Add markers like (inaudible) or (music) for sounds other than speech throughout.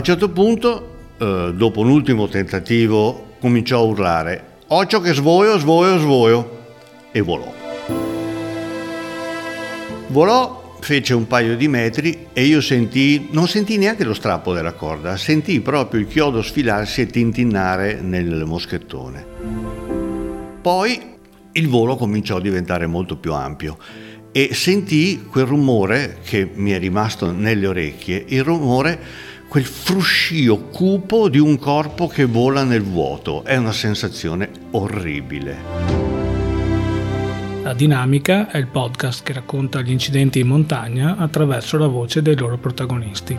un certo punto, eh, dopo un ultimo tentativo, cominciò a urlare Occhio che svoio, svoio, svoio e volò. Volò, fece un paio di metri e io sentii, non sentii neanche lo strappo della corda, sentii proprio il chiodo sfilarsi e tintinnare nel moschettone. Poi il volo cominciò a diventare molto più ampio e sentii quel rumore che mi è rimasto nelle orecchie, il rumore, quel fruscio cupo di un corpo che vola nel vuoto. È una sensazione orribile. La Dinamica è il podcast che racconta gli incidenti in montagna attraverso la voce dei loro protagonisti.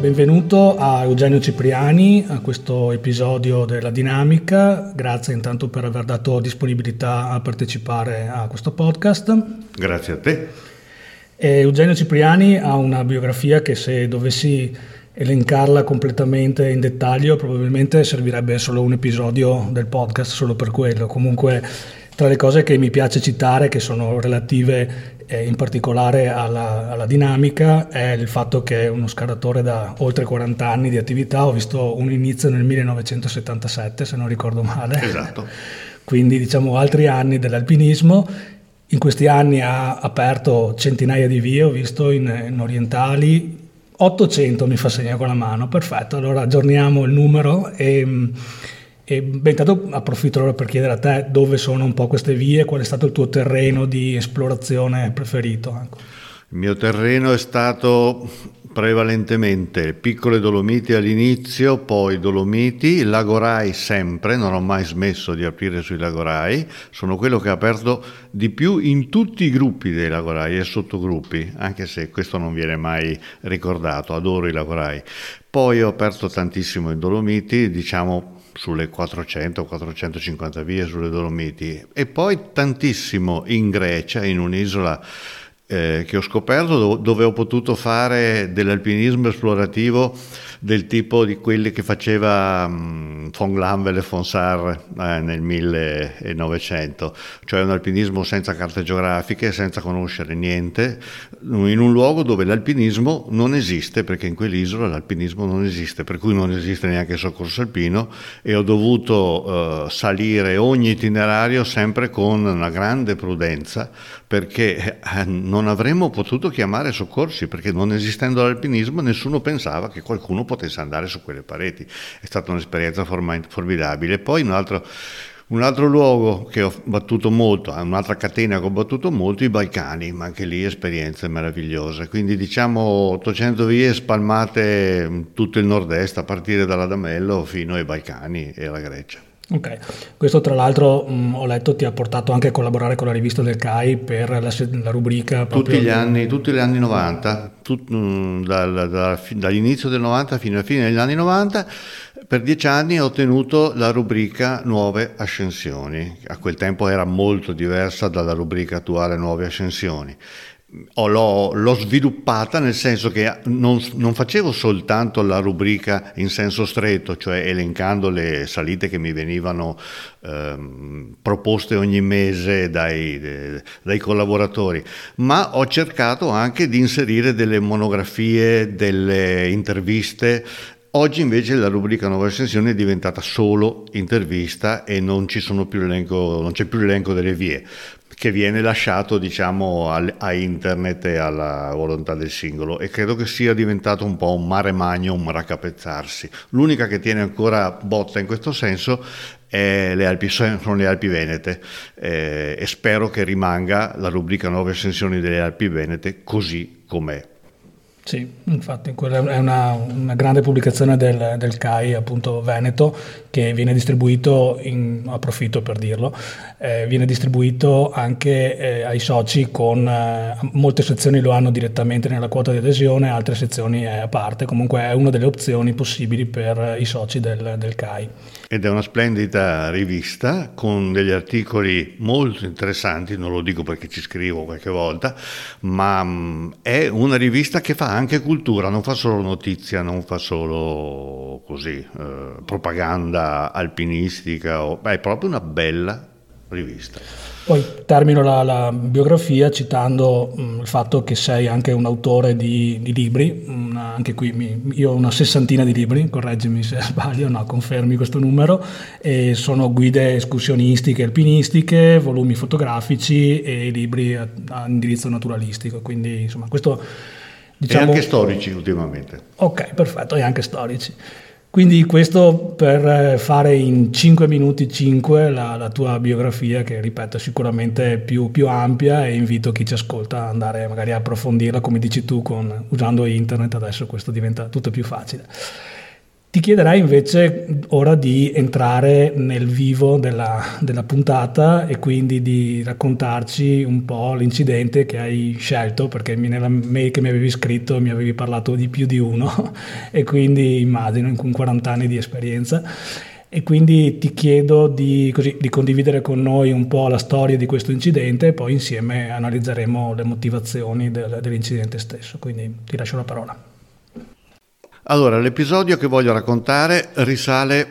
Benvenuto a Eugenio Cipriani a questo episodio della Dinamica, grazie intanto per aver dato disponibilità a partecipare a questo podcast. Grazie a te. E Eugenio Cipriani ha una biografia che se dovessi elencarla completamente in dettaglio probabilmente servirebbe solo un episodio del podcast solo per quello. Comunque tra le cose che mi piace citare, che sono relative eh, in particolare alla, alla, dinamica, è il fatto che è uno scalatore da oltre 40 anni di attività. Ho visto un inizio nel 1977, se non ricordo male. Esatto. Quindi diciamo altri anni dell'alpinismo. In questi anni ha aperto centinaia di vie, ho visto in, in orientali, 800 mi fa segno con la mano, perfetto, allora aggiorniamo il numero e, e beh, intanto approfitto allora per chiedere a te dove sono un po' queste vie, qual è stato il tuo terreno di esplorazione preferito. Ecco. Il mio terreno è stato prevalentemente piccole Dolomiti all'inizio, poi Dolomiti, Lagorai sempre, non ho mai smesso di aprire sui Lagorai, sono quello che ha aperto di più in tutti i gruppi dei Lagorai e sottogruppi, anche se questo non viene mai ricordato, adoro i Lagorai. Poi ho aperto tantissimo in Dolomiti, diciamo sulle 400-450 vie sulle Dolomiti e poi tantissimo in Grecia, in un'isola eh, che ho scoperto dove ho potuto fare dell'alpinismo esplorativo del tipo di quelli che faceva um, von Lanvel e von Sarre eh, nel 1900, cioè un alpinismo senza carte geografiche, senza conoscere niente, in un luogo dove l'alpinismo non esiste, perché in quell'isola l'alpinismo non esiste, per cui non esiste neanche il soccorso alpino e ho dovuto uh, salire ogni itinerario sempre con una grande prudenza perché eh, non avremmo potuto chiamare soccorsi, perché non esistendo l'alpinismo nessuno pensava che qualcuno potesse andare su quelle pareti. È stata un'esperienza formidabile. Poi un altro, un altro luogo che ho battuto molto, un'altra catena che ho battuto molto, i Balcani, ma anche lì esperienze meravigliose. Quindi diciamo 800 vie spalmate in tutto il nord-est, a partire dall'Adamello fino ai Balcani e alla Grecia. Ok, questo tra l'altro mh, ho letto ti ha portato anche a collaborare con la rivista del CAI per la, la rubrica tutti gli, anni, tutti gli anni 90, tut, mh, dal, da, dall'inizio del 90 fino alla fine degli anni 90, per dieci anni ho ottenuto la rubrica Nuove Ascensioni, a quel tempo era molto diversa dalla rubrica attuale Nuove Ascensioni l'ho, l'ho, sviluppata nel senso che non, non, facevo soltanto la rubrica in senso stretto, cioè elencando le salite che mi venivano ehm, proposte ogni mese dai, dai, collaboratori, ma ho cercato anche di inserire delle monografie, delle interviste. Oggi invece la rubrica Nuova Ascensione è diventata solo intervista e non, più elenco, non c'è più l'elenco delle vie, che viene lasciato diciamo a internet e alla volontà del singolo e credo che sia diventato un po' un mare magno, un raccapezzarsi. L'unica che tiene ancora botta in questo senso le Alpi, sono le Alpi Venete eh, e spero che rimanga la rubrica Nuove Ascensioni delle Alpi Venete così com'è. Sì, infatti è una, una grande pubblicazione del, del, CAI, appunto Veneto, che viene distribuito, in, approfitto per dirlo, eh, viene distribuito anche eh, ai soci con eh, molte sezioni lo hanno direttamente nella quota di adesione, altre sezioni è a parte, comunque è una delle opzioni possibili per i soci del, del CAI. Ed è una splendida rivista con degli articoli molto interessanti, non lo dico perché ci scrivo qualche volta, ma mm, è una rivista che fa anche cultura, non fa solo notizia, non fa solo così, eh, propaganda alpinistica, o, beh, è proprio una bella rivista. Poi termino la, la biografia citando mh, mm, il fatto che sei anche un autore di, di libri, una, anche qui mi, io ho una sessantina di libri, correggimi se (laughs) sbaglio, no, confermi questo numero, e sono guide escursionistiche, alpinistiche, volumi fotografici e libri a, a indirizzo naturalistico, quindi insomma questo... Diciamo... E anche storici ultimamente. Ok, perfetto, e anche storici. Quindi questo per eh, fare in 5 minuti 5 la, la tua biografia che ripeto è sicuramente più, più, ampia e invito chi ci ascolta ad andare magari a approfondirla come dici tu con, usando internet adesso questo diventa tutto più facile. Ti chiederei invece ora di entrare nel vivo della, della, puntata e quindi di raccontarci un po' l'incidente che hai scelto, perché nella mail che mi avevi scritto mi avevi parlato di più di uno (laughs) e quindi immagino con 40 anni di esperienza. E quindi ti chiedo di, così, di condividere con noi un po' la storia di questo incidente e poi insieme analizzeremo le motivazioni del, dell'incidente stesso. Quindi ti lascio la parola. Allora, l'episodio che voglio raccontare risale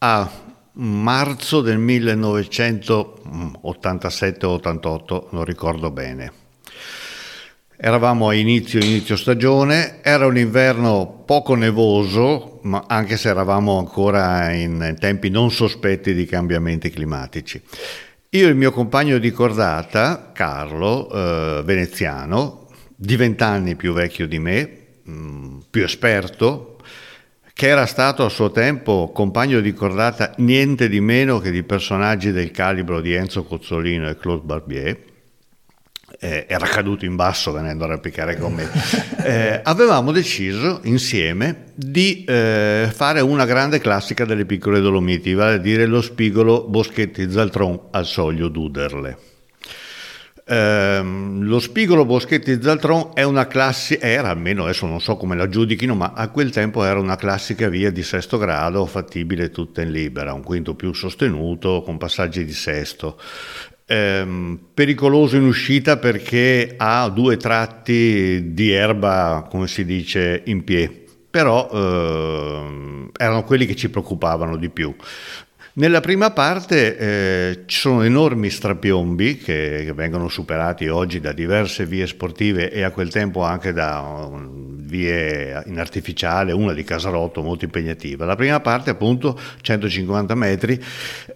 a marzo del 1987-88, non ricordo bene. Eravamo a inizio, inizio stagione, era un inverno poco nevoso, ma anche se eravamo ancora in tempi non sospetti di cambiamenti climatici. Io e il mio compagno di cordata, Carlo, eh, veneziano, di vent'anni più vecchio di me, Mm, più esperto, che era stato a suo tempo compagno di cordata niente di meno che di personaggi del calibro di Enzo Cozzolino e Claude Barbier, eh, era caduto in basso venendo a arrampicare con me, (laughs) eh, avevamo deciso insieme di eh, fare una grande classica delle piccole Dolomiti, vale a dire lo spigolo Boschetti Zaltron al soglio d'Uderle. Ehm, lo spigolo Boschetti Zaltron è una classica, era almeno adesso non so come la giudichino, ma a quel tempo era una classica via di sesto grado, fattibile tutta in libera, un quinto più sostenuto con passaggi di sesto. Ehm, pericoloso in uscita perché ha due tratti di erba, come si dice, in piedi però eh, erano quelli che ci preoccupavano di più. Nella prima parte eh, ci sono enormi strapiombi che, che, vengono superati oggi da diverse vie sportive e a quel tempo anche da um, vie in artificiale, una di Casarotto molto impegnativa. La prima parte appunto 150 metri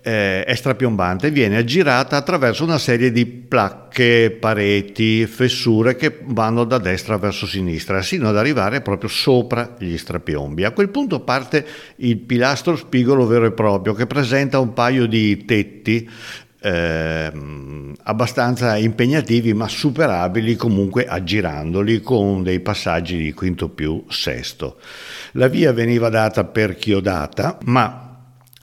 eh, è strapiombante e viene aggirata attraverso una serie di placche, pareti, fessure che vanno da destra verso sinistra sino ad arrivare proprio sopra gli strapiombi. A quel punto parte il pilastro spigolo vero e proprio che presenta presenta un paio di tetti eh, abbastanza impegnativi ma superabili comunque aggirandoli con dei passaggi di quinto più sesto. La via veniva data per chiodata ma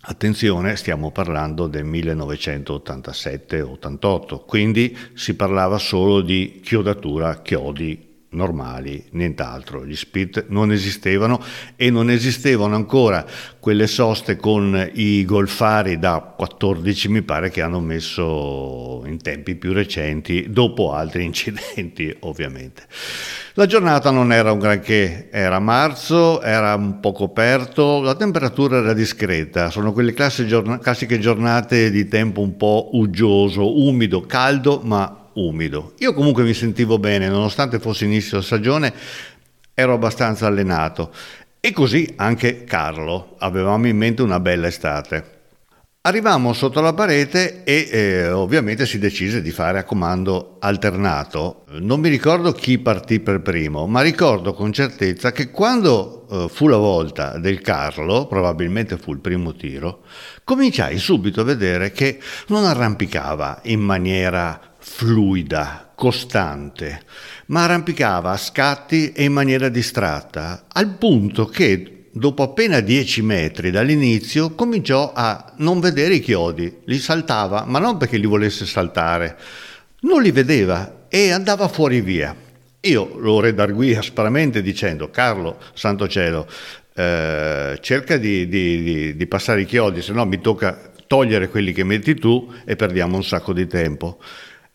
Attenzione, stiamo parlando del 1987-88, quindi si parlava solo di chiodatura, chiodi normali, nient'altro. Gli split non esistevano e non esistevano ancora quelle soste con i golfari da 14, mi pare che hanno messo in tempi più recenti, dopo altri (laughs) incidenti ovviamente. La giornata non era un granché, era marzo, era un po' coperto, la temperatura era discreta, sono quelle classiche giornate di tempo un po' uggioso, umido, caldo, ma umido. Io comunque mi sentivo bene, nonostante fosse inizio stagione, ero abbastanza allenato. E così anche Carlo, avevamo in mente una bella estate. Arrivammo sotto la parete e eh, ovviamente si decise di fare a comando alternato. Non mi ricordo chi partì per primo, ma ricordo con certezza che quando eh, fu la volta del Carlo, probabilmente fu il primo tiro, cominciai subito a vedere che non arrampicava in maniera fluida, costante, ma arrampicava a scatti e in maniera distratta, al punto che dopo appena dieci metri dall'inizio cominciò a non vedere i chiodi, li saltava, ma non perché li volesse saltare, non li vedeva e andava fuori via. Io lo redarguì aspramente dicendo Carlo, santo cielo, eh, cerca di, di, di, di passare i chiodi, se no mi tocca togliere quelli che metti tu e perdiamo un sacco di tempo.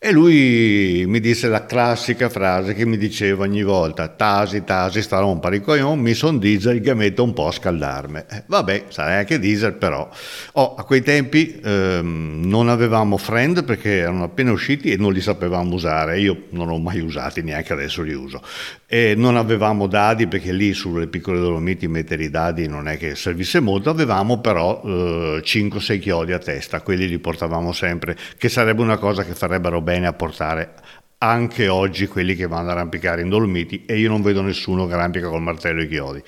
E lui mi disse la classica frase che mi diceva ogni volta, tasi, tasi, starò un paricoglion, mi son diesel che metto un po' a scaldarmi. Eh, vabbè, sarei anche diesel però. Oh, a quei tempi ehm, non avevamo friend perché erano appena usciti e non li sapevamo usare, io non ho mai usati, neanche adesso li uso. E non avevamo dadi perché lì sulle piccole Dolomiti mettere i dadi non è che servisse molto, avevamo però eh, 5-6 chiodi a testa, quelli li portavamo sempre, che sarebbe una cosa che farebbero bene a portare anche oggi quelli che vanno ad arrampicare in Dolomiti e io non vedo nessuno che arrampica col martello i chiodi.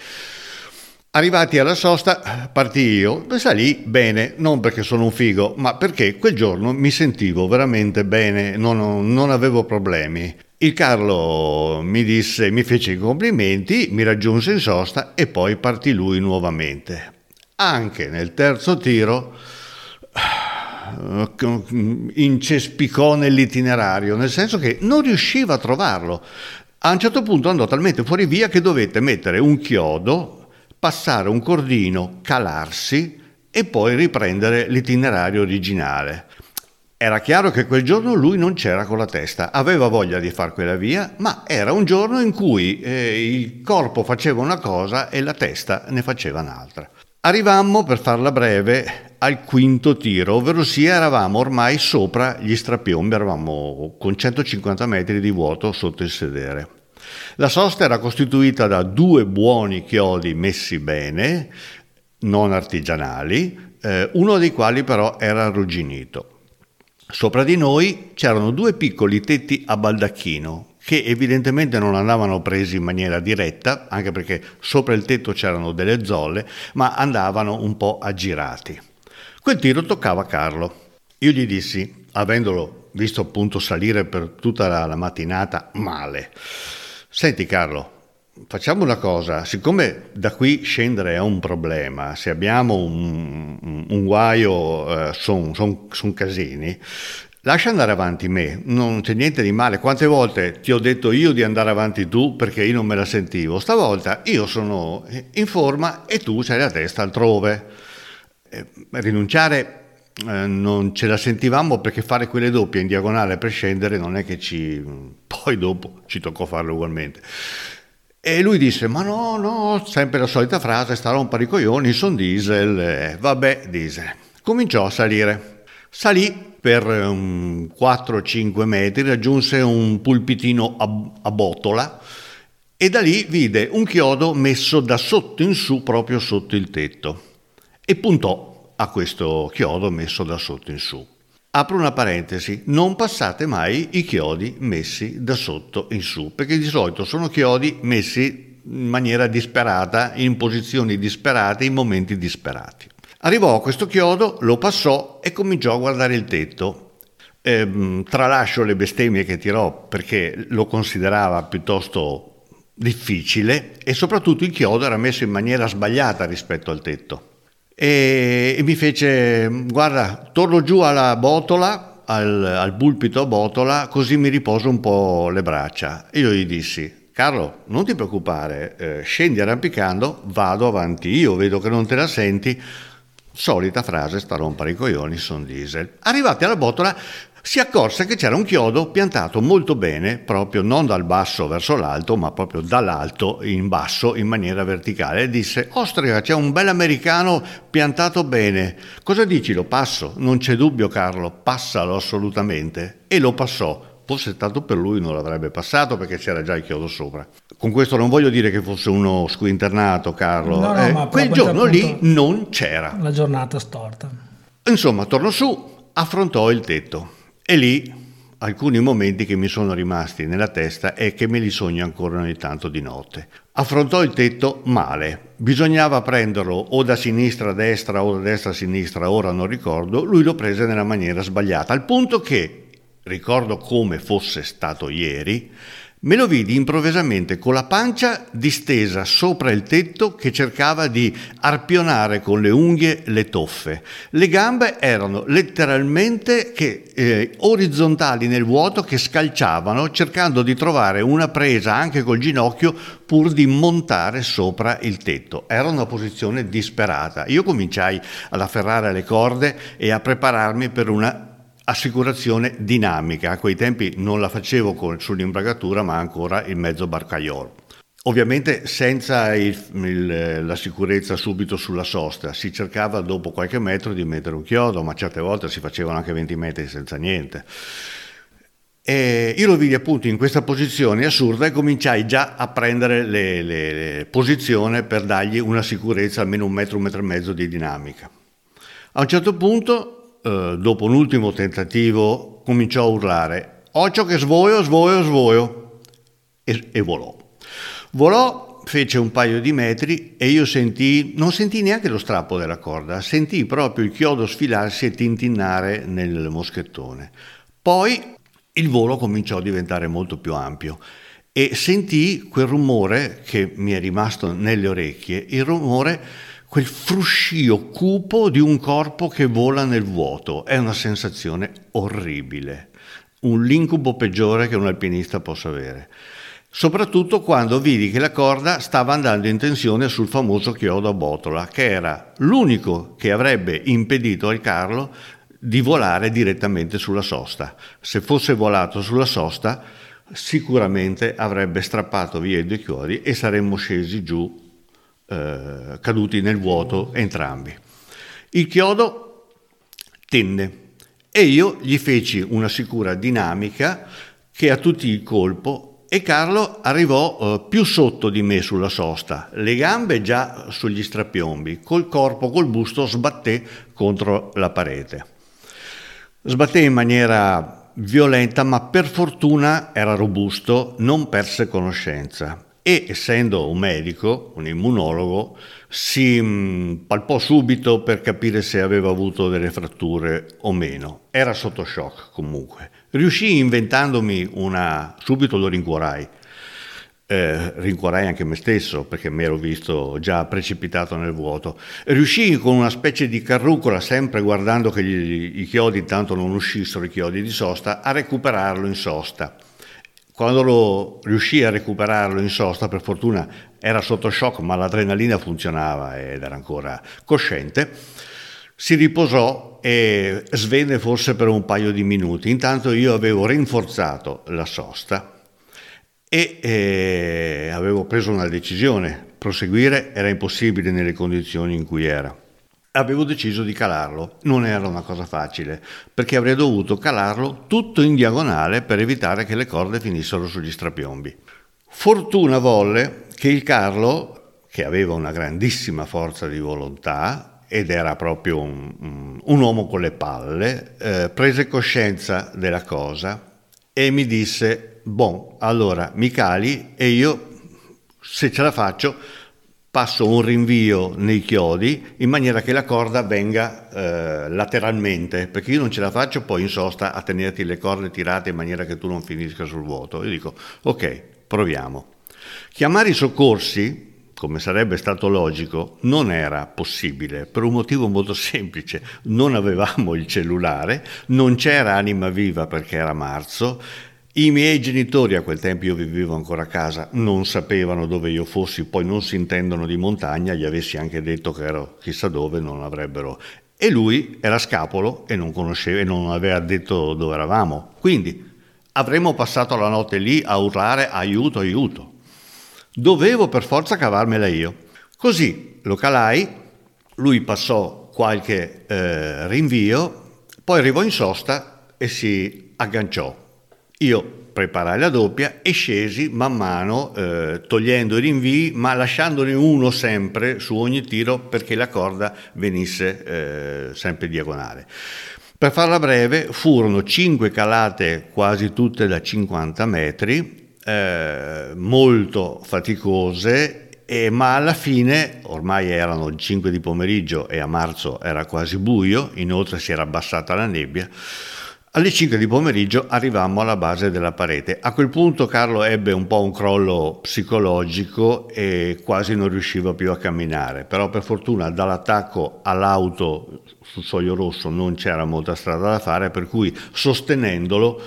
Arrivati alla sosta, partì io, salì bene, non perché sono un figo, ma perché quel giorno mi sentivo veramente bene, non, non avevo problemi. Il Carlo mi disse, mi fece i complimenti, mi raggiunse in sosta e poi partì lui nuovamente. Anche nel terzo tiro incespicò nell'itinerario, nel senso che non riusciva a trovarlo. A un certo punto andò talmente fuori via che dovette mettere un chiodo, passare un cordino, calarsi e poi riprendere l'itinerario originale. Era chiaro che quel giorno lui non c'era con la testa, aveva voglia di far quella via, ma era un giorno in cui eh, il corpo faceva una cosa e la testa ne faceva un'altra. Arrivammo, per farla breve, al quinto tiro, ovvero sia eravamo ormai sopra gli strapiombi, eravamo con 150 metri di vuoto sotto il sedere. La sosta era costituita da due buoni chiodi messi bene, non artigianali, eh, uno dei quali però era arrugginito. Sopra di noi c'erano due piccoli tetti a baldacchino che evidentemente non andavano presi in maniera diretta, anche perché sopra il tetto c'erano delle zolle, ma andavano un po' aggirati. Quel tiro toccava Carlo. Io gli dissi, avendolo visto appunto salire per tutta la, la mattinata male, senti Carlo, facciamo una cosa, siccome da qui scendere è un problema, se abbiamo un, un, un guaio eh, sono son, son casini, Lascia andare avanti me, non c'è niente di male. Quante volte ti ho detto io di andare avanti tu perché io non me la sentivo? Stavolta io sono in forma e tu c'hai la testa altrove. Eh, rinunciare eh, non ce la sentivamo perché fare quelle doppie in diagonale per scendere non è che ci... poi dopo ci toccò farlo ugualmente. E lui disse, ma no, no, sempre la solita frase, starò un paricoglioni, sono diesel, eh, vabbè, diesel. Cominciò a salire. Salì per um, 4-5 metri, raggiunse un pulpitino a, a botola e da lì vide un chiodo messo da sotto in su proprio sotto il tetto e puntò a questo chiodo messo da sotto in su. Apro una parentesi, non passate mai i chiodi messi da sotto in su, perché di solito sono chiodi messi in maniera disperata, in posizioni disperate, in momenti disperati. Arrivò a questo chiodo, lo passò e cominciò a guardare il tetto. Eh, tralascio le bestemmie che tirò perché lo considerava piuttosto difficile e soprattutto il chiodo era messo in maniera sbagliata rispetto al tetto. E, e mi fece, guarda, torno giù alla botola, al, al pulpito a botola, così mi riposo un po' le braccia. E io gli dissi, Carlo, non ti preoccupare, eh, scendi arrampicando, vado avanti io, vedo che non te la senti, Solita frase, sta a rompere i coglioni, son diesel. Arrivati alla botola si accorse che c'era un chiodo piantato molto bene, proprio non dal basso verso l'alto, ma proprio dall'alto in basso in maniera verticale. E disse: Ostria, c'è un bel americano piantato bene. Cosa dici? Lo passo? Non c'è dubbio, Carlo, passalo assolutamente. E lo passò fosse stato per lui non l'avrebbe passato perché c'era già il chiodo sopra. Con questo non voglio dire che fosse uno squinternato, Carlo. No, no, eh, quel giorno lì non c'era. La giornata storta. Insomma, tornò su, affrontò il tetto e lì alcuni momenti che mi sono rimasti nella testa e che me li sogno ancora ogni tanto di notte. Affrontò il tetto male, bisognava prenderlo o da sinistra a destra o da destra a sinistra, ora non ricordo, lui lo prese nella maniera sbagliata, al punto che ricordo come fosse stato ieri, me lo vidi improvvisamente con la pancia distesa sopra il tetto che cercava di arpionare con le unghie le toffe. Le gambe erano letteralmente che, eh, orizzontali nel vuoto che scalciavano cercando di trovare una presa anche col ginocchio pur di montare sopra il tetto. Era una posizione disperata. Io cominciai ad afferrare le corde e a prepararmi per una assicurazione dinamica. A quei tempi non la facevo con, sull'imbragatura, ma ancora il mezzo barcaiolo. Ovviamente senza il, il, la sicurezza subito sulla sosta, si cercava dopo qualche metro di mettere un chiodo, ma certe volte si facevano anche 20 metri senza niente. E io lo vidi appunto in questa posizione assurda e cominciai già a prendere le, le, le posizione per dargli una sicurezza, almeno un metro, un metro e mezzo di dinamica. A un certo punto, eh, dopo un ultimo tentativo, cominciò a urlare, occhio che svoio, svoio, svoio, e, e volò. Volò, fece un paio di metri e io sentii, non sentii neanche lo strappo della corda, sentii proprio il chiodo sfilarsi e tintinnare nel moschettone. Poi il volo cominciò a diventare molto più ampio e sentii quel rumore che mi è rimasto nelle orecchie, il rumore, quel fruscio cupo di un corpo che vola nel vuoto. È una sensazione orribile, un l'incubo peggiore che un alpinista possa avere. Soprattutto quando vidi che la corda stava andando in tensione sul famoso chiodo a botola, che era l'unico che avrebbe impedito al Carlo di volare direttamente sulla sosta. Se fosse volato sulla sosta, sicuramente avrebbe strappato via i due chiodi e saremmo scesi giù, eh, caduti nel vuoto entrambi. Il chiodo tenne e io gli feci una sicura dinamica che a tutti il colpo e Carlo arrivò eh, più sotto di me sulla sosta, le gambe già sugli strapiombi, col corpo, col busto sbatté contro la parete. Sbatté in maniera violenta, ma per fortuna era robusto, non perse conoscenza e essendo un medico, un immunologo, si mm, palpò subito per capire se aveva avuto delle fratture o meno. Era sotto shock comunque. Riuscì inventandomi una... subito lo rincuorai eh, rincuorai anche me stesso perché mi ero visto già precipitato nel vuoto. Riuscii con una specie di carrucola, sempre guardando che gli, i chiodi intanto non uscissero, i chiodi di sosta, a recuperarlo in sosta. Quando lo riuscii a recuperarlo in sosta, per fortuna era sotto shock, ma l'adrenalina funzionava ed era ancora cosciente, si riposò e svenne forse per un paio di minuti. Intanto io avevo rinforzato la sosta e eh, avevo preso una decisione, proseguire era impossibile nelle condizioni in cui era. Avevo deciso di calarlo, non era una cosa facile, perché avrei dovuto calarlo tutto in diagonale per evitare che le corde finissero sugli strapiombi. Fortuna volle che il Carlo, che aveva una grandissima forza di volontà ed era proprio un, un uomo con le palle, eh, prese coscienza della cosa e mi disse Bon, allora mi cali e io, se ce la faccio, passo un rinvio nei chiodi in maniera che la corda venga eh, lateralmente, perché io non ce la faccio poi in sosta a tenerti le corde tirate in maniera che tu non finisca sul vuoto. Io dico, ok, proviamo. Chiamare i soccorsi, come sarebbe stato logico, non era possibile per un motivo molto semplice. Non avevamo il cellulare, non c'era anima viva perché era marzo i miei genitori, a quel tempo io vivevo ancora a casa, non sapevano dove io fossi, poi non si intendono di montagna, gli avessi anche detto che ero chissà dove, non avrebbero. E lui era scapolo e non conosceva e non aveva detto dove eravamo. Quindi avremmo passato la notte lì a urlare aiuto, aiuto. Dovevo per forza cavarmela io. Così lo calai, lui passò qualche eh, rinvio, poi arrivò in sosta e si agganciò io preparai la doppia e scesi man mano eh, togliendo i rinvii ma lasciandone uno sempre su ogni tiro perché la corda venisse eh, sempre diagonale. Per farla breve furono cinque calate quasi tutte da 50 metri, eh, molto faticose, e, ma alla fine, ormai erano 5 di pomeriggio e a marzo era quasi buio, inoltre si era abbassata la nebbia, alle 5 di pomeriggio arrivammo alla base della parete. A quel punto Carlo ebbe un po' un crollo psicologico e quasi non riusciva più a camminare, però per fortuna dall'attacco all'auto sul soglio rosso non c'era molta strada da fare, per cui sostenendolo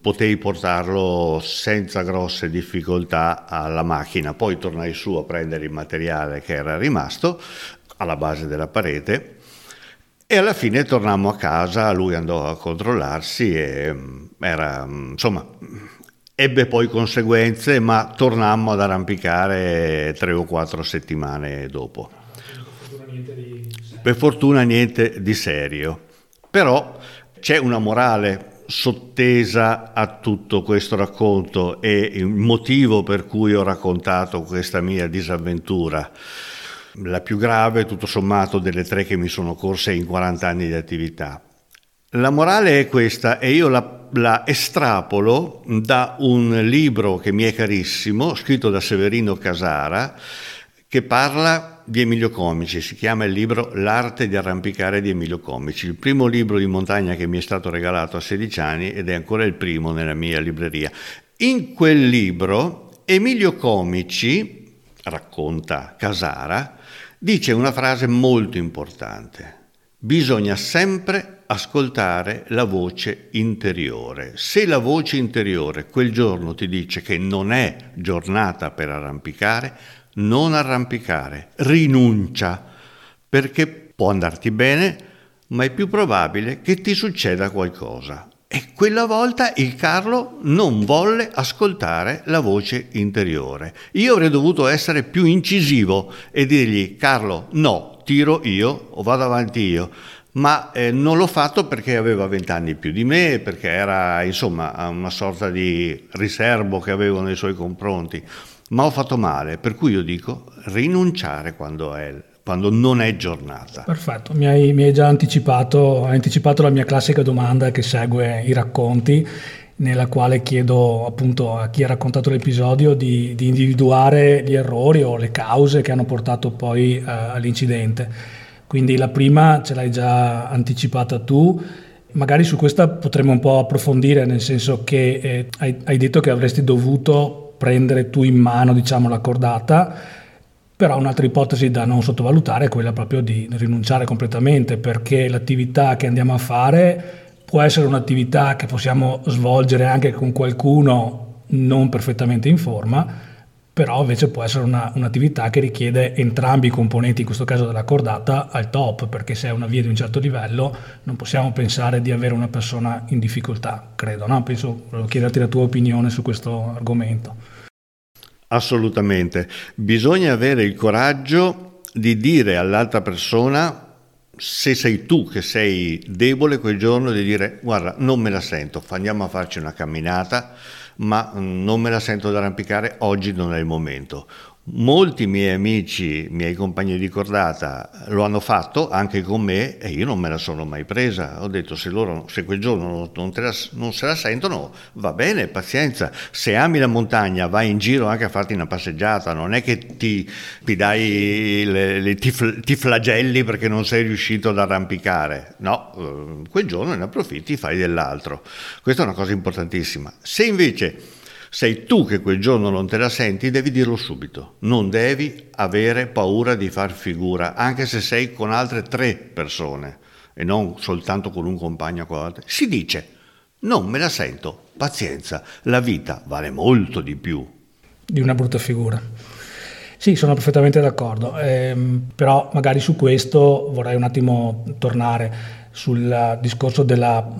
potei portarlo senza grosse difficoltà alla macchina. Poi tornai su a prendere il materiale che era rimasto alla base della parete E alla fine tornammo a casa, lui andò a controllarsi e mm, era, mm, insomma, ebbe poi conseguenze, ma tornammo ad arrampicare tre o quattro settimane dopo. Per fortuna niente di serio. Però c'è una morale sottesa a tutto questo racconto e il motivo per cui ho raccontato questa mia disavventura la più grave tutto sommato delle tre che mi sono corse in 40 anni di attività. La morale è questa e io la, la, estrapolo da un libro che mi è carissimo, scritto da Severino Casara, che parla di Emilio Comici, si chiama il libro L'arte di arrampicare di Emilio Comici, il primo libro di montagna che mi è stato regalato a 16 anni ed è ancora il primo nella mia libreria. In quel libro Emilio Comici, racconta Casara, dice una frase molto importante. Bisogna sempre ascoltare la voce interiore. Se la voce interiore quel giorno ti dice che non è giornata per arrampicare, non arrampicare, rinuncia, perché può andarti bene, ma è più probabile che ti succeda qualcosa. E quella volta il Carlo non volle ascoltare la voce interiore. Io avrei dovuto essere più incisivo e dirgli Carlo no, tiro io o vado avanti io. Ma eh, non l'ho fatto perché aveva vent'anni più di me, perché era insomma una sorta di riservo che avevo nei suoi confronti. Ma ho fatto male, per cui io dico rinunciare quando è quando non è giornata. Perfetto, mi hai, mi hai già anticipato, hai anticipato la mia classica domanda che segue i racconti, nella quale chiedo appunto a chi ha raccontato l'episodio di, di individuare gli errori o le cause che hanno portato poi uh, all'incidente. Quindi la prima ce l'hai già anticipata tu, magari su questa potremmo un po' approfondire, nel senso che eh, hai, hai detto che avresti dovuto prendere tu in mano diciamo, la cordata però un'altra ipotesi da non sottovalutare è quella proprio di rinunciare completamente perché l'attività che andiamo a fare può essere un'attività che possiamo svolgere anche con qualcuno non perfettamente in forma, però invece può essere una, un'attività che richiede entrambi i componenti, in questo caso della cordata, al top, perché se è una via di un certo livello non possiamo pensare di avere una persona in difficoltà, credo. No? Penso, volevo chiederti la tua opinione su questo argomento. Assolutamente. Bisogna avere il coraggio di dire all'altra persona, se sei tu che sei debole quel giorno, di dire guarda, non me la sento, andiamo a farci una camminata, ma non me la sento ad arrampicare, oggi non è il momento. Molti miei amici, miei compagni di cordata lo hanno fatto anche con me e io non me la sono mai presa. Ho detto se, loro, se quel giorno non, la, non, se la sentono va bene, pazienza. Se ami la montagna vai in giro anche a farti una passeggiata, non è che ti, ti le, le, ti, ti, flagelli perché non sei riuscito ad arrampicare. No, eh, quel giorno ne approfitti e fai dell'altro. Questa è una cosa importantissima. Se invece sei tu che quel giorno non te la senti, devi dirlo subito. Non devi avere paura di far figura, anche se sei con altre tre persone e non soltanto con un compagno. Con altre. Si dice, non me la sento, pazienza, la vita vale molto di più. Di una brutta figura. Sì, sono perfettamente d'accordo, eh, però magari su questo vorrei un attimo tornare sul discorso della,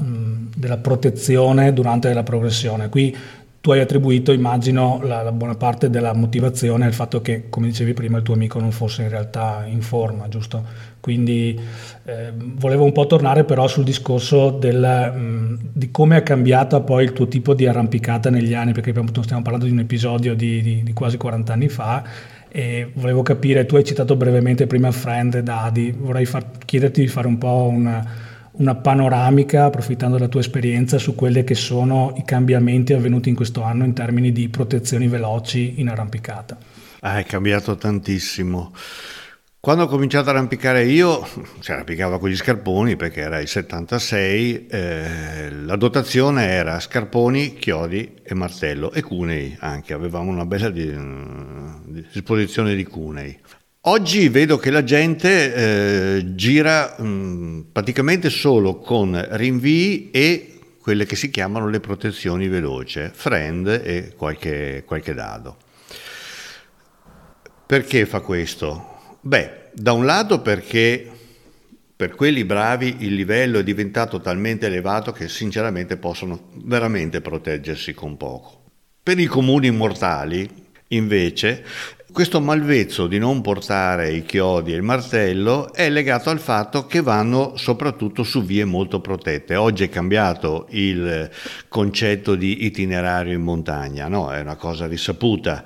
della protezione durante la progressione. Qui tu hai attribuito, immagino, la, la, buona parte della motivazione al fatto che, come dicevi prima, il tuo amico non fosse in realtà in forma, giusto? Quindi eh, volevo un po' tornare però sul discorso del, mh, di come è cambiata poi il tuo tipo di arrampicata negli anni, perché appunto stiamo parlando di un episodio di, di, di quasi 40 anni fa e volevo capire, tu hai citato brevemente prima Friend e Dadi, vorrei far, chiederti di fare un po' una una panoramica, approfittando della tua esperienza, su quelli che sono i cambiamenti avvenuti in questo anno in termini di protezioni veloci in arrampicata. Ah, è cambiato tantissimo. Quando ho cominciato a arrampicare io, si arrampicava con gli scarponi perché era il 76, eh, la dotazione era scarponi, chiodi e martello e cunei anche, avevamo una bella di, di disposizione di cunei. Oggi vedo che la gente eh, gira mh, mm, praticamente solo con rinvii e quelle che si chiamano le protezioni veloci, friend e qualche, qualche dado. Perché fa questo? Beh, da un lato perché Per quelli bravi il livello è diventato talmente elevato che sinceramente possono veramente proteggersi con poco. Per i comuni mortali, invece, questo malvezzo di non portare i chiodi e il martello è legato al fatto che vanno soprattutto su vie molto protette. Oggi è cambiato il concetto di itinerario in montagna, no? è una cosa risaputa.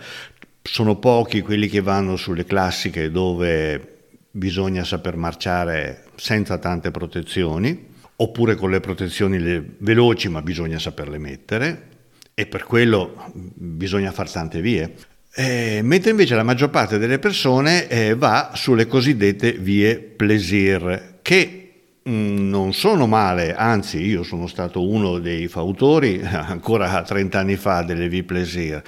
Sono pochi quelli che vanno sulle classiche dove bisogna saper marciare senza tante protezioni, oppure con le protezioni veloci ma bisogna saperle mettere e per quello bisogna fare tante vie. Eh, mentre invece la maggior parte delle persone eh, va sulle cosiddette vie plaisir, che mm, non sono male, anzi io sono stato uno dei fautori (laughs) ancora 30 anni fa delle vie plaisir,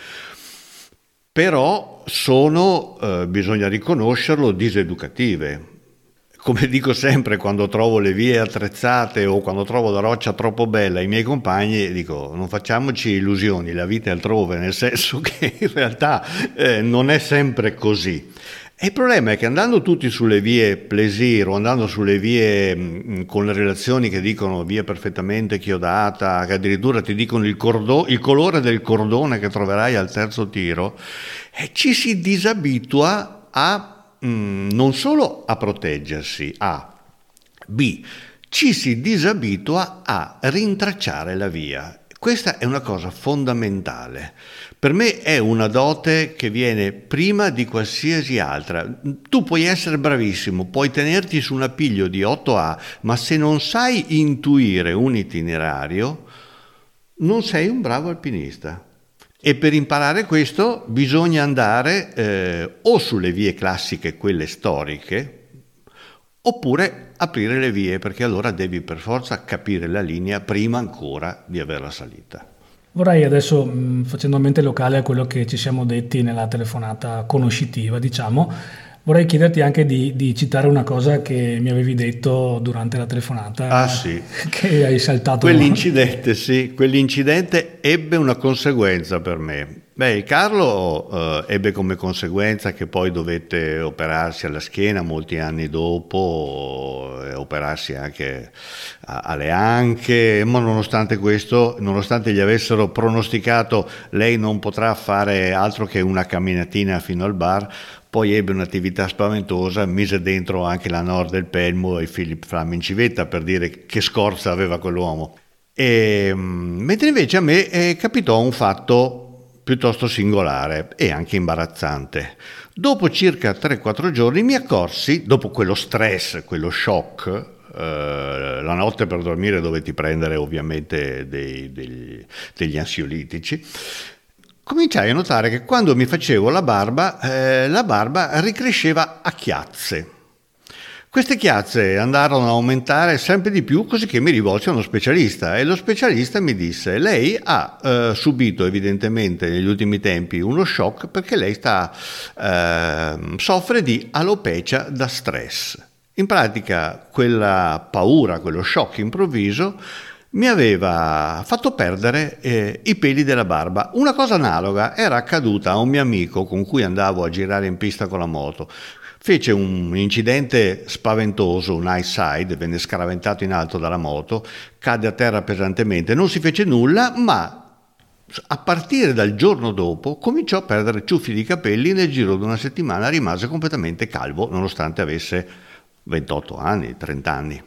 però sono, eh, bisogna riconoscerlo, diseducative. Come dico sempre quando trovo le vie attrezzate o quando trovo la roccia troppo bella, i miei compagni dico non facciamoci illusioni, la vita è altrove, nel senso (laughs) che in realtà eh, non è sempre così. E il problema è che andando tutti sulle vie plaisir o andando sulle vie mh, con le relazioni che dicono via perfettamente chiodata, che addirittura ti dicono il, cordo- il colore del cordone che troverai al terzo tiro, eh, ci si disabitua a mm, non solo a proteggersi, A, B, ci si disabitua a rintracciare la via. Questa è una cosa fondamentale. Per me è una dote che viene prima di qualsiasi altra. Tu puoi essere bravissimo, puoi tenerti su un appiglio di 8A, ma se non sai intuire un itinerario, non sei un bravo alpinista. E per imparare questo bisogna andare eh, o sulle vie classiche, quelle storiche, oppure aprire le vie, perché allora devi per forza capire la linea prima ancora di averla salita. Vorrei adesso, mh, facendo mente locale a quello che ci siamo detti nella telefonata conoscitiva, diciamo, vorrei chiederti anche di, di, citare una cosa che mi avevi detto durante la telefonata. Ah sì. (laughs) Che hai saltato. Quell'incidente, sì, quell'incidente ebbe una conseguenza per me. Beh, Carlo eh, ebbe come conseguenza che poi dovette operarsi alla schiena molti anni dopo, eh, operarsi anche a, alle anche, ma nonostante questo, nonostante gli avessero pronosticato lei non potrà fare altro che una camminatina fino al bar, poi ebbe un'attività spaventosa, mise dentro anche la Nord del Pelmo e Philip Flam in civetta per dire che scorza aveva quell'uomo. E, mm, mentre invece a me eh, capitò un fatto piuttosto singolare e anche imbarazzante. Dopo circa 3-4 giorni mi accorsi, dopo quello stress, quello shock, eh, la notte per dormire dovetti prendere ovviamente dei, degli, degli ansiolitici, cominciai a notare che quando mi facevo la barba, eh, la barba ricresceva a chiazze. Queste chiazze andarono a aumentare sempre di più, così che mi rivolsi a uno specialista e lo specialista mi disse: Lei ha eh, subito evidentemente negli ultimi tempi uno shock perché lei sta, eh, soffre di alopecia da stress. In pratica, quella paura, quello shock improvviso mi aveva fatto perdere eh, i peli della barba. Una cosa analoga era accaduta a un mio amico con cui andavo a girare in pista con la moto fece un incidente spaventoso, un high side, venne scaraventato in alto dalla moto, cadde a terra pesantemente, non si fece nulla, ma a partire dal giorno dopo cominciò a perdere ciuffi di capelli nel giro di una settimana rimase completamente calvo, nonostante avesse 28 anni, 30 anni.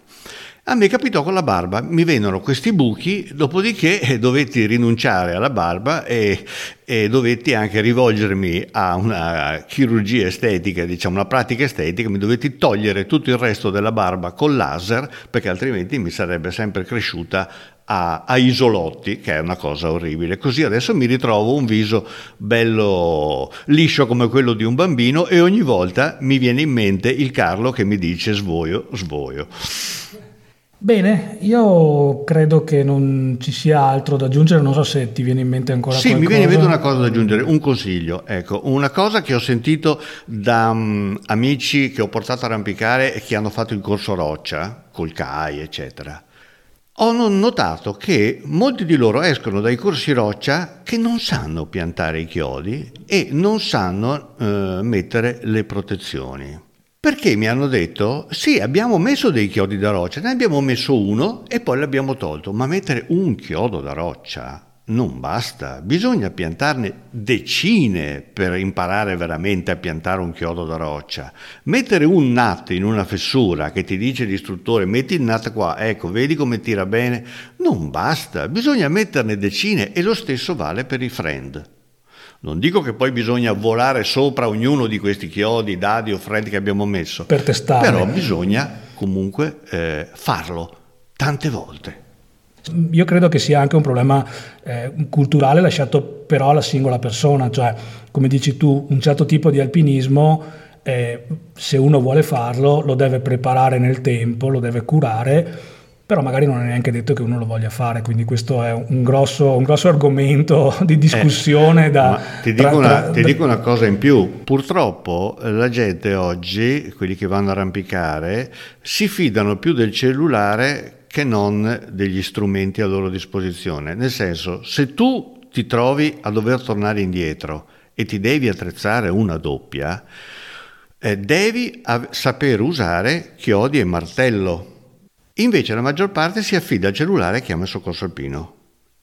A me capitò con la barba, mi vennero questi buchi, dopodiché eh, dovetti rinunciare alla barba e, e, dovetti anche rivolgermi a una chirurgia estetica, diciamo una pratica estetica, mi dovetti togliere tutto il resto della barba con laser perché altrimenti mi sarebbe sempre cresciuta a, a, isolotti, che è una cosa orribile. Così adesso mi ritrovo un viso bello liscio come quello di un bambino e ogni volta mi viene in mente il Carlo che mi dice svoio, svoio. Bene, io credo che non ci sia altro da aggiungere, non so se ti viene in mente ancora sì, qualcosa. Sì, mi viene in mente una cosa da aggiungere, un consiglio, ecco, una cosa che ho sentito da um, amici che ho portato a arrampicare e che hanno fatto il corso roccia, col CAI, eccetera. Ho notato che molti di loro escono dai corsi roccia che non sanno piantare i chiodi e non sanno eh, mettere le protezioni. Perché mi hanno detto, sì, abbiamo messo dei chiodi da roccia, ne abbiamo messo uno e poi l'abbiamo tolto, ma mettere un chiodo da roccia non basta, bisogna piantarne decine per imparare veramente a piantare un chiodo da roccia. Mettere un nut in una fessura che ti dice l'istruttore metti il nut qua, ecco, vedi come tira bene, non basta, bisogna metterne decine e lo stesso vale per i friend. Non dico che poi bisogna volare sopra ognuno di questi chiodi, dadi o freddi che abbiamo messo. Per testare. Però bisogna comunque eh, farlo tante volte. Io credo che sia anche un problema eh, culturale lasciato però alla singola persona, cioè come dici tu, un certo tipo di alpinismo, eh, se uno vuole farlo, lo deve preparare nel tempo, lo deve curare però magari non è neanche detto che uno lo voglia fare, quindi questo è un grosso, un grosso argomento (laughs) di discussione. Eh, da, ti, dico, tra, una, tra, ti dico una cosa in più, purtroppo eh, la gente oggi, quelli che vanno a arrampicare, si fidano più del cellulare che non degli strumenti a loro disposizione, nel senso se tu ti trovi a dover tornare indietro e ti devi attrezzare una doppia, eh, devi av- saper usare chiodi e martello Invece la maggior parte si affida al cellulare e chiama il soccorso alpino.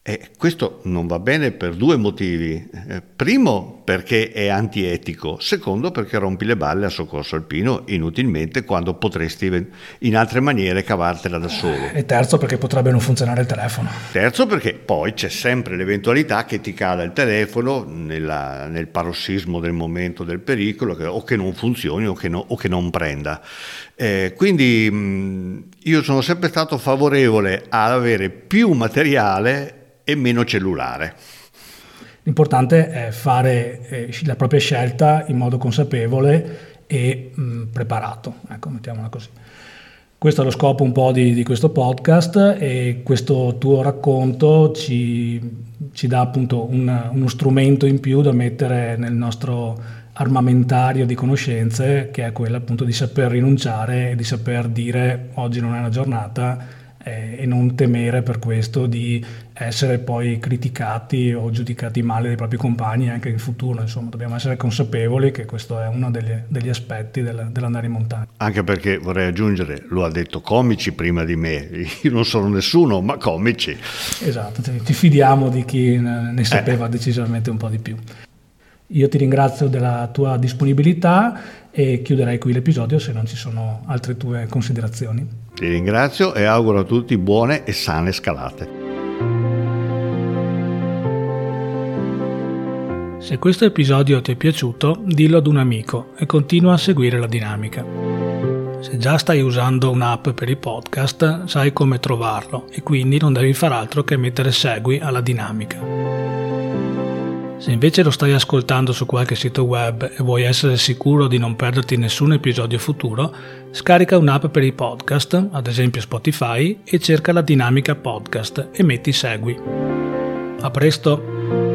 E questo non va bene per due motivi. Eh, primo perché è antietico, secondo perché rompi le balle a soccorso alpino inutilmente quando potresti in altre maniere cavartela da solo. E terzo perché potrebbe non funzionare il telefono. Terzo perché poi c'è sempre l'eventualità che ti cada il telefono nella, nel parossismo del momento del pericolo che, o che non funzioni o che, no, o che non prenda. Eh, quindi mh, io sono sempre stato favorevole ad avere più materiale e meno cellulare. L'importante è fare eh, la propria scelta in modo consapevole e mh, mm, preparato, ecco, mettiamola così. Questo è lo scopo un po' di, di questo podcast e questo tuo racconto ci, ci dà appunto un, uno strumento in più da mettere nel nostro armamentario di conoscenze che è quello appunto di saper rinunciare e di saper dire oggi non è una giornata eh, e non temere per questo di essere poi criticati o giudicati male dai propri compagni anche in futuro. Insomma, dobbiamo essere consapevoli che questo è uno degli, degli aspetti del, dell'andare in montagna. Anche perché vorrei aggiungere, lo ha detto comici prima di me, io non sono nessuno, ma comici. Esatto, ti fidiamo di chi ne sapeva eh. decisamente un po' di più. Io ti ringrazio della tua disponibilità e chiuderei qui l'episodio se non ci sono altre tue considerazioni. Ti ringrazio e auguro a tutti buone e sane scalate. Se questo episodio ti è piaciuto, dillo ad un amico e continua a seguire la dinamica. Se già stai usando un'app per i podcast, sai come trovarlo e quindi non devi far altro che mettere segui alla dinamica. Se invece lo stai ascoltando su qualche sito web e vuoi essere sicuro di non perderti nessun episodio futuro, scarica un'app per i podcast, ad esempio Spotify, e cerca la dinamica podcast e metti segui. A presto!